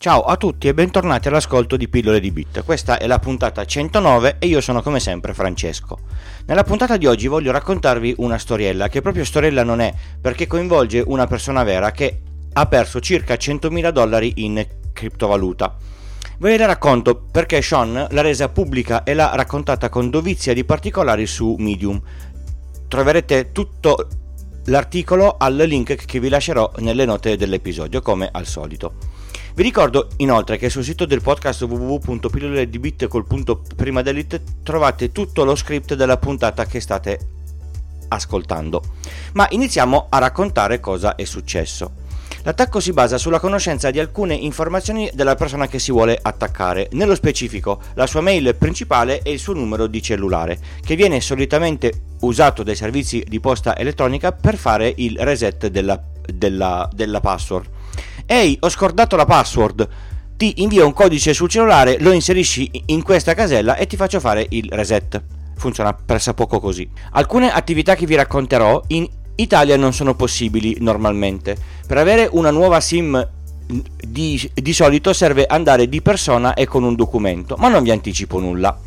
Ciao a tutti e bentornati all'ascolto di Pillole di Bit. Questa è la puntata 109 e io sono come sempre Francesco. Nella puntata di oggi voglio raccontarvi una storiella che proprio storiella non è perché coinvolge una persona vera che ha perso circa 100.000 dollari in criptovaluta. Ve la racconto perché Sean l'ha resa pubblica e l'ha raccontata con dovizia di particolari su Medium. Troverete tutto l'articolo al link che vi lascerò nelle note dell'episodio come al solito. Vi ricordo inoltre che sul sito del podcast www.pilloledibit col punto prima dell'it trovate tutto lo script della puntata che state ascoltando. Ma iniziamo a raccontare cosa è successo. L'attacco si basa sulla conoscenza di alcune informazioni della persona che si vuole attaccare, nello specifico la sua mail principale e il suo numero di cellulare, che viene solitamente usato dai servizi di posta elettronica per fare il reset della, della, della password. Ehi, ho scordato la password. Ti invio un codice sul cellulare, lo inserisci in questa casella e ti faccio fare il reset. Funziona pressappoco così. Alcune attività che vi racconterò in Italia non sono possibili normalmente. Per avere una nuova SIM di, di solito serve andare di persona e con un documento, ma non vi anticipo nulla.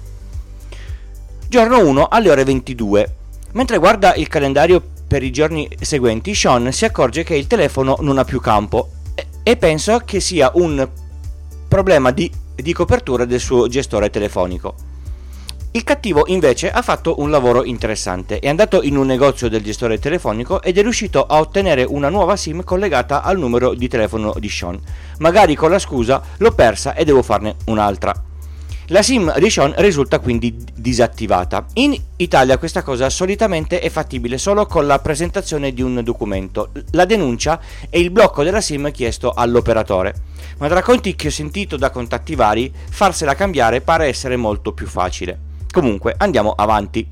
Giorno 1 alle ore 22. Mentre guarda il calendario per i giorni seguenti, Sean si accorge che il telefono non ha più campo e penso che sia un problema di, di copertura del suo gestore telefonico. Il cattivo invece ha fatto un lavoro interessante, è andato in un negozio del gestore telefonico ed è riuscito a ottenere una nuova SIM collegata al numero di telefono di Sean. Magari con la scusa l'ho persa e devo farne un'altra. La SIM di Sean risulta quindi disattivata. In Italia questa cosa solitamente è fattibile solo con la presentazione di un documento, la denuncia e il blocco della SIM chiesto all'operatore. Ma tra racconti che ho sentito da contatti vari, farsela cambiare pare essere molto più facile. Comunque, andiamo avanti.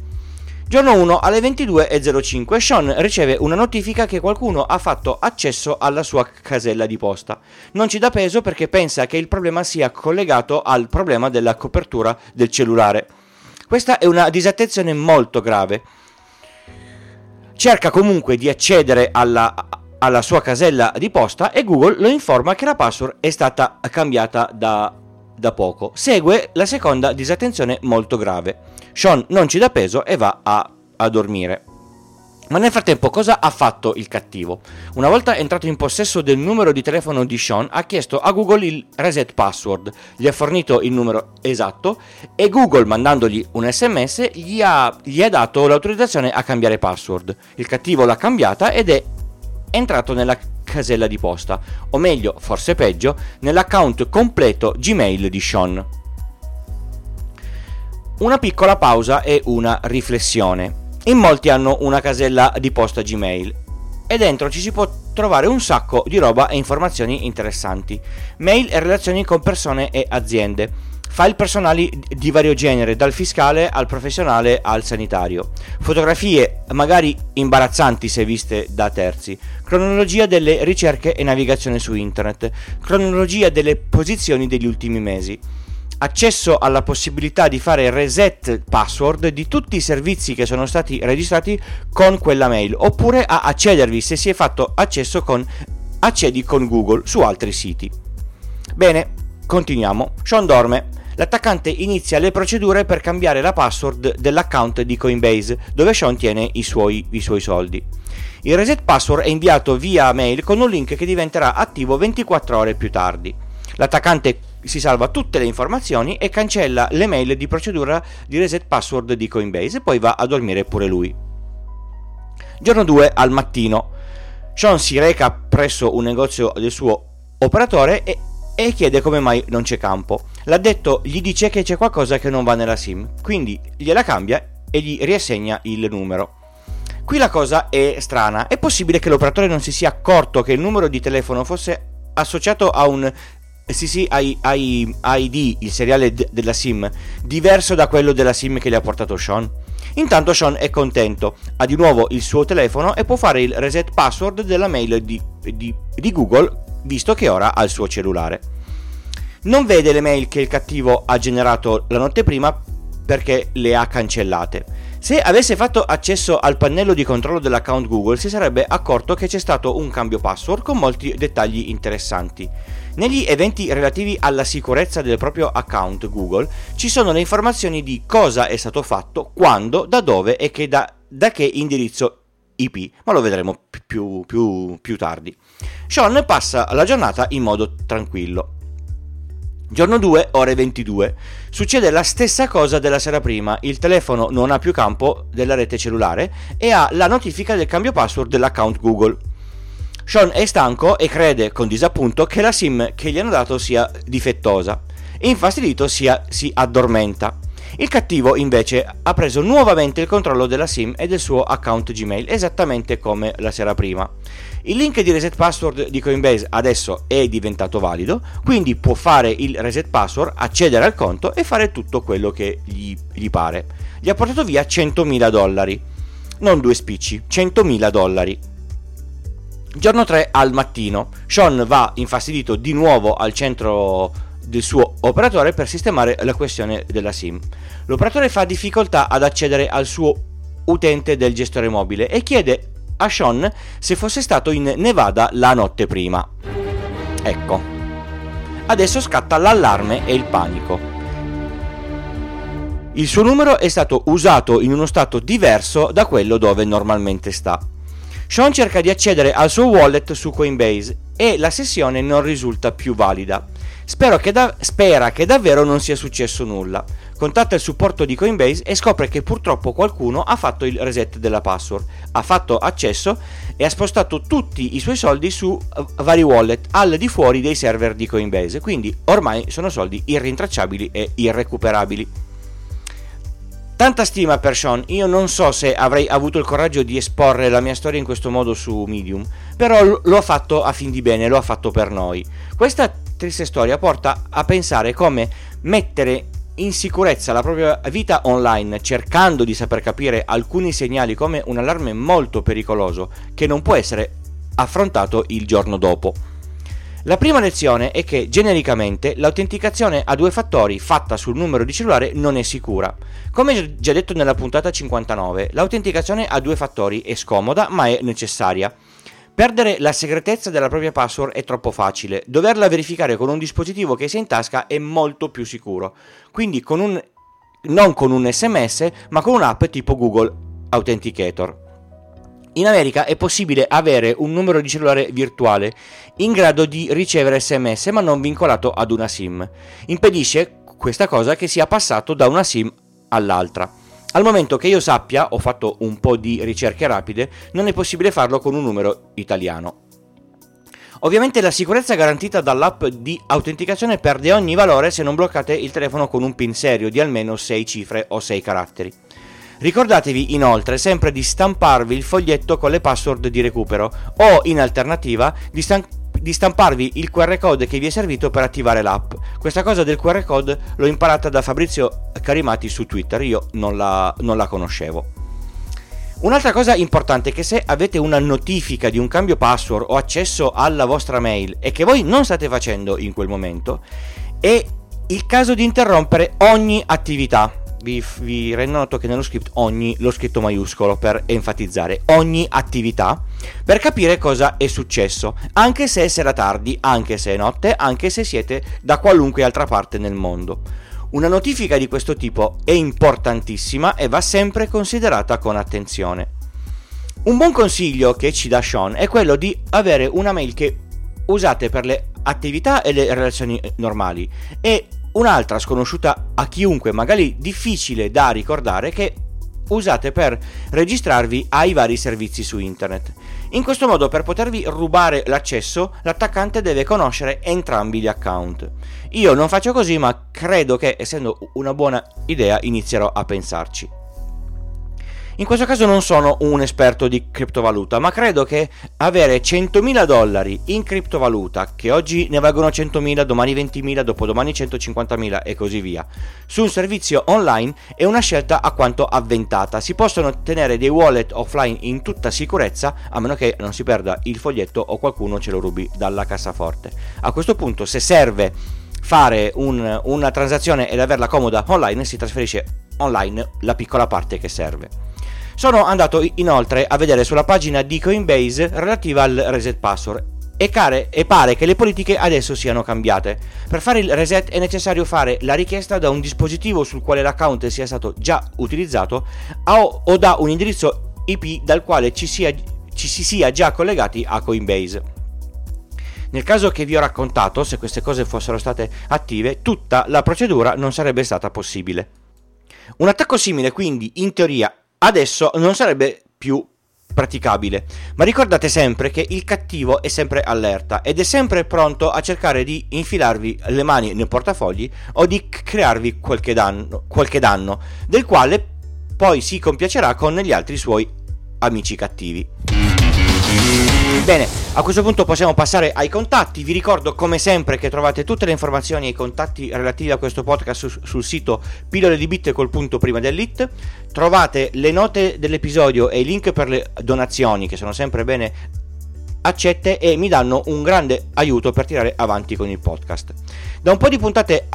Giorno 1 alle 22.05 Sean riceve una notifica che qualcuno ha fatto accesso alla sua casella di posta. Non ci dà peso perché pensa che il problema sia collegato al problema della copertura del cellulare. Questa è una disattenzione molto grave. Cerca comunque di accedere alla, alla sua casella di posta e Google lo informa che la password è stata cambiata da, da poco. Segue la seconda disattenzione molto grave. Sean non ci dà peso e va a, a dormire. Ma nel frattempo cosa ha fatto il cattivo? Una volta entrato in possesso del numero di telefono di Sean, ha chiesto a Google il reset password, gli ha fornito il numero esatto e Google, mandandogli un sms, gli ha, gli ha dato l'autorizzazione a cambiare password. Il cattivo l'ha cambiata ed è entrato nella casella di posta, o meglio, forse peggio, nell'account completo Gmail di Sean. Una piccola pausa e una riflessione. In molti hanno una casella di posta Gmail e dentro ci si può trovare un sacco di roba e informazioni interessanti. Mail e relazioni con persone e aziende. File personali di vario genere, dal fiscale al professionale al sanitario. Fotografie, magari imbarazzanti se viste da terzi. Cronologia delle ricerche e navigazione su internet. Cronologia delle posizioni degli ultimi mesi accesso alla possibilità di fare reset password di tutti i servizi che sono stati registrati con quella mail oppure a accedervi se si è fatto accesso con accedi con Google su altri siti. Bene, continuiamo. Sean dorme. L'attaccante inizia le procedure per cambiare la password dell'account di Coinbase dove Sean tiene i suoi, i suoi soldi. Il reset password è inviato via mail con un link che diventerà attivo 24 ore più tardi. L'attaccante si salva tutte le informazioni e cancella le mail di procedura di reset password di Coinbase e poi va a dormire pure lui. Giorno 2 al mattino. Sean si reca presso un negozio del suo operatore e, e chiede come mai non c'è campo. L'addetto gli dice che c'è qualcosa che non va nella SIM, quindi gliela cambia e gli riassegna il numero. Qui la cosa è strana, è possibile che l'operatore non si sia accorto che il numero di telefono fosse associato a un eh sì, sì, hai, hai, ID, il seriale d- della SIM, diverso da quello della SIM che gli ha portato Sean. Intanto Sean è contento, ha di nuovo il suo telefono e può fare il reset password della mail di, di, di Google, visto che ora ha il suo cellulare. Non vede le mail che il cattivo ha generato la notte prima perché le ha cancellate. Se avesse fatto accesso al pannello di controllo dell'account Google si sarebbe accorto che c'è stato un cambio password con molti dettagli interessanti. Negli eventi relativi alla sicurezza del proprio account Google ci sono le informazioni di cosa è stato fatto, quando, da dove e che da, da che indirizzo IP, ma lo vedremo più, più, più tardi. Sean passa la giornata in modo tranquillo. Giorno 2, ore 22. Succede la stessa cosa della sera prima, il telefono non ha più campo della rete cellulare e ha la notifica del cambio password dell'account Google. Sean è stanco e crede con disappunto che la SIM che gli hanno dato sia difettosa e infastidito si addormenta. Il cattivo invece ha preso nuovamente il controllo della SIM e del suo account Gmail esattamente come la sera prima. Il link di reset password di Coinbase adesso è diventato valido, quindi può fare il reset password, accedere al conto e fare tutto quello che gli, gli pare. Gli ha portato via 100.000 dollari, non due spicci, 100.000 dollari. Giorno 3 al mattino, Sean va infastidito di nuovo al centro del suo operatore per sistemare la questione della SIM. L'operatore fa difficoltà ad accedere al suo utente del gestore mobile e chiede a Sean se fosse stato in Nevada la notte prima. Ecco. Adesso scatta l'allarme e il panico. Il suo numero è stato usato in uno stato diverso da quello dove normalmente sta. Sean cerca di accedere al suo wallet su Coinbase e la sessione non risulta più valida. Che da- spera che davvero non sia successo nulla. Contatta il supporto di Coinbase e scopre che purtroppo qualcuno ha fatto il reset della password, ha fatto accesso e ha spostato tutti i suoi soldi su eh, vari wallet al di fuori dei server di Coinbase, quindi ormai sono soldi irrintracciabili e irrecuperabili. Tanta stima per Sean, io non so se avrei avuto il coraggio di esporre la mia storia in questo modo su Medium, però lo ha fatto a fin di bene, lo ha fatto per noi. Questa triste storia porta a pensare come mettere in sicurezza la propria vita online cercando di saper capire alcuni segnali come un allarme molto pericoloso che non può essere affrontato il giorno dopo. La prima lezione è che genericamente l'autenticazione a due fattori fatta sul numero di cellulare non è sicura. Come già detto nella puntata 59, l'autenticazione a due fattori è scomoda ma è necessaria. Perdere la segretezza della propria password è troppo facile, doverla verificare con un dispositivo che sia in tasca è molto più sicuro. Quindi con un, non con un sms, ma con un'app tipo Google Authenticator. In America è possibile avere un numero di cellulare virtuale in grado di ricevere sms ma non vincolato ad una SIM. Impedisce questa cosa che sia passato da una SIM all'altra. Al momento che io sappia, ho fatto un po' di ricerche rapide, non è possibile farlo con un numero italiano. Ovviamente la sicurezza garantita dall'app di autenticazione perde ogni valore se non bloccate il telefono con un PIN serio di almeno 6 cifre o 6 caratteri. Ricordatevi inoltre sempre di stamparvi il foglietto con le password di recupero o in alternativa di, stan- di stamparvi il QR code che vi è servito per attivare l'app. Questa cosa del QR code l'ho imparata da Fabrizio Carimati su Twitter, io non la, non la conoscevo. Un'altra cosa importante è che se avete una notifica di un cambio password o accesso alla vostra mail e che voi non state facendo in quel momento, è il caso di interrompere ogni attività vi, vi rendo noto che nello script ogni, l'ho scritto maiuscolo per enfatizzare, ogni attività, per capire cosa è successo, anche se è sera tardi, anche se è notte, anche se siete da qualunque altra parte nel mondo. Una notifica di questo tipo è importantissima e va sempre considerata con attenzione. Un buon consiglio che ci dà Sean è quello di avere una mail che usate per le attività e le relazioni normali e Un'altra sconosciuta a chiunque, magari difficile da ricordare, che usate per registrarvi ai vari servizi su internet. In questo modo per potervi rubare l'accesso l'attaccante deve conoscere entrambi gli account. Io non faccio così ma credo che essendo una buona idea inizierò a pensarci. In questo caso non sono un esperto di criptovaluta, ma credo che avere 100.000 dollari in criptovaluta, che oggi ne valgono 100.000, domani 20.000, dopodomani 150.000 e così via, su un servizio online è una scelta a quanto avventata. Si possono tenere dei wallet offline in tutta sicurezza, a meno che non si perda il foglietto o qualcuno ce lo rubi dalla cassaforte. A questo punto, se serve fare un, una transazione ed averla comoda online, si trasferisce online la piccola parte che serve. Sono andato inoltre a vedere sulla pagina di Coinbase relativa al reset password e, care, e, pare che le politiche adesso siano cambiate. Per fare il reset è necessario fare la richiesta da un dispositivo sul quale l'account sia stato già utilizzato o, o da un indirizzo IP dal quale ci, sia, ci si sia già collegati a Coinbase. Nel caso che vi ho raccontato, se queste cose fossero state attive, tutta la procedura non sarebbe stata possibile. Un attacco simile quindi, in teoria, adesso non sarebbe più praticabile. Ma ricordate sempre che il cattivo è sempre allerta ed è sempre pronto a cercare di infilarvi le mani nel portafogli o di crearvi qualche danno, qualche danno del quale poi si compiacerà con gli altri suoi amici cattivi. Bene, a questo punto possiamo passare ai contatti. Vi ricordo come sempre che trovate tutte le informazioni e i contatti relativi a questo podcast su, sul sito pillole di bit col punto prima dell'it. Trovate le note dell'episodio e i link per le donazioni che sono sempre bene accette e mi danno un grande aiuto per tirare avanti con il podcast. Da un po' di puntate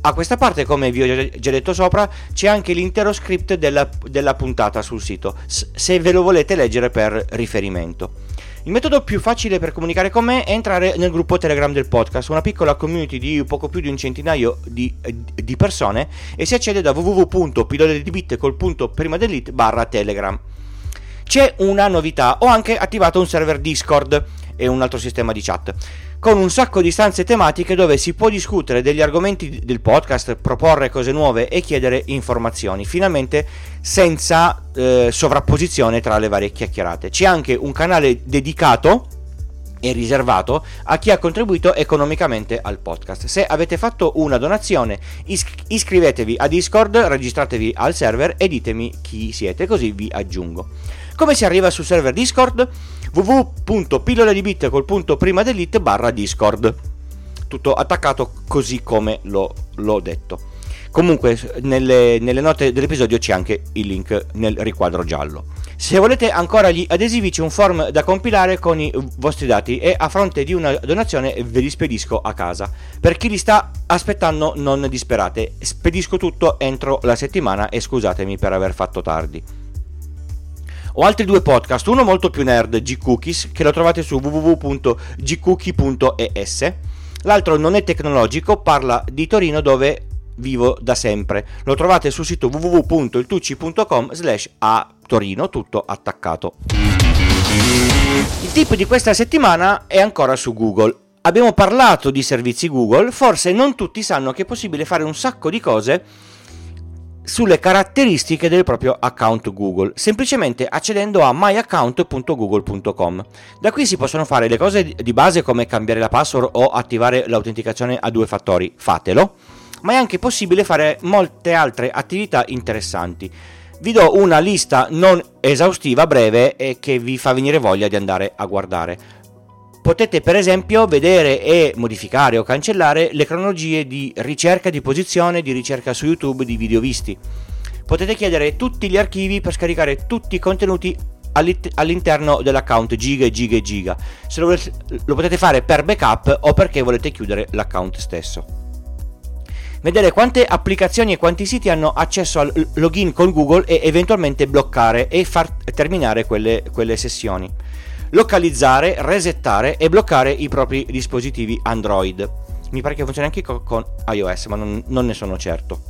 a questa parte, come vi ho già detto sopra, c'è anche l'intero script della, della puntata sul sito, se ve lo volete leggere per riferimento. Il metodo più facile per comunicare con me è entrare nel gruppo Telegram del podcast, una piccola community di poco più di un centinaio di, di persone e si accede da www.pilloledibit col punto prima dell'it barra Telegram. C'è una novità, ho anche attivato un server Discord e un altro sistema di chat con un sacco di stanze tematiche dove si può discutere degli argomenti del podcast, proporre cose nuove e chiedere informazioni, finalmente senza eh, sovrapposizione tra le varie chiacchierate. C'è anche un canale dedicato e riservato a chi ha contribuito economicamente al podcast. Se avete fatto una donazione, iscrivetevi a Discord, registratevi al server e ditemi chi siete, così vi aggiungo. Come si arriva sul server Discord? www.pilloledibit col punto prima dell'it barra Discord. Tutto attaccato così come l'ho, l'ho detto. Comunque nelle, nelle, note dell'episodio c'è anche il link nel riquadro giallo. Se volete ancora gli adesivi c'è un form da compilare con i vostri dati e a fronte di una donazione ve li spedisco a casa. Per chi li sta aspettando non disperate, spedisco tutto entro la settimana e scusatemi per aver fatto tardi. Ho altri due podcast, uno molto più nerd, G-Cookies, che lo trovate su www.gcookie.es. L'altro non è tecnologico, parla di Torino dove vivo da sempre. Lo trovate sul sito www.iltucci.com slash a Torino, tutto attaccato. Il tip di questa settimana è ancora su Google. Abbiamo parlato di servizi Google, forse non tutti sanno che è possibile fare un sacco di cose sulle caratteristiche del proprio account Google, semplicemente accedendo a myaccount.google.com. Da qui si possono fare le cose di base come cambiare la password o attivare l'autenticazione a due fattori, fatelo, ma è anche possibile fare molte altre attività interessanti. Vi do una lista non esaustiva, breve, e che vi fa venire voglia di andare a guardare. Potete per esempio vedere e modificare o cancellare le cronologie di ricerca di posizione, di ricerca su YouTube di video visti. Potete chiedere tutti gli archivi per scaricare tutti i contenuti all'interno dell'account giga e giga e giga. Se lo, volete, lo potete fare per backup o perché volete chiudere l'account stesso. Vedere quante applicazioni e quanti siti hanno accesso al login con Google e eventualmente bloccare e far terminare quelle, quelle sessioni localizzare, resettare e bloccare i propri dispositivi Android. Mi pare che funzioni anche con, iOS, ma non, non ne sono certo.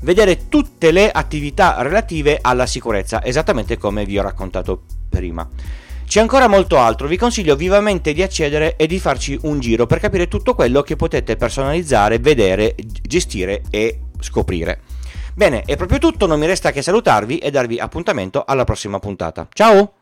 Vedere tutte le attività relative alla sicurezza, esattamente come vi ho raccontato prima. C'è ancora molto altro, vi consiglio vivamente di accedere e di farci un giro per capire tutto quello che potete personalizzare, vedere, gestire e scoprire. Bene, è proprio tutto, non mi resta che salutarvi e darvi appuntamento alla prossima puntata. Ciao!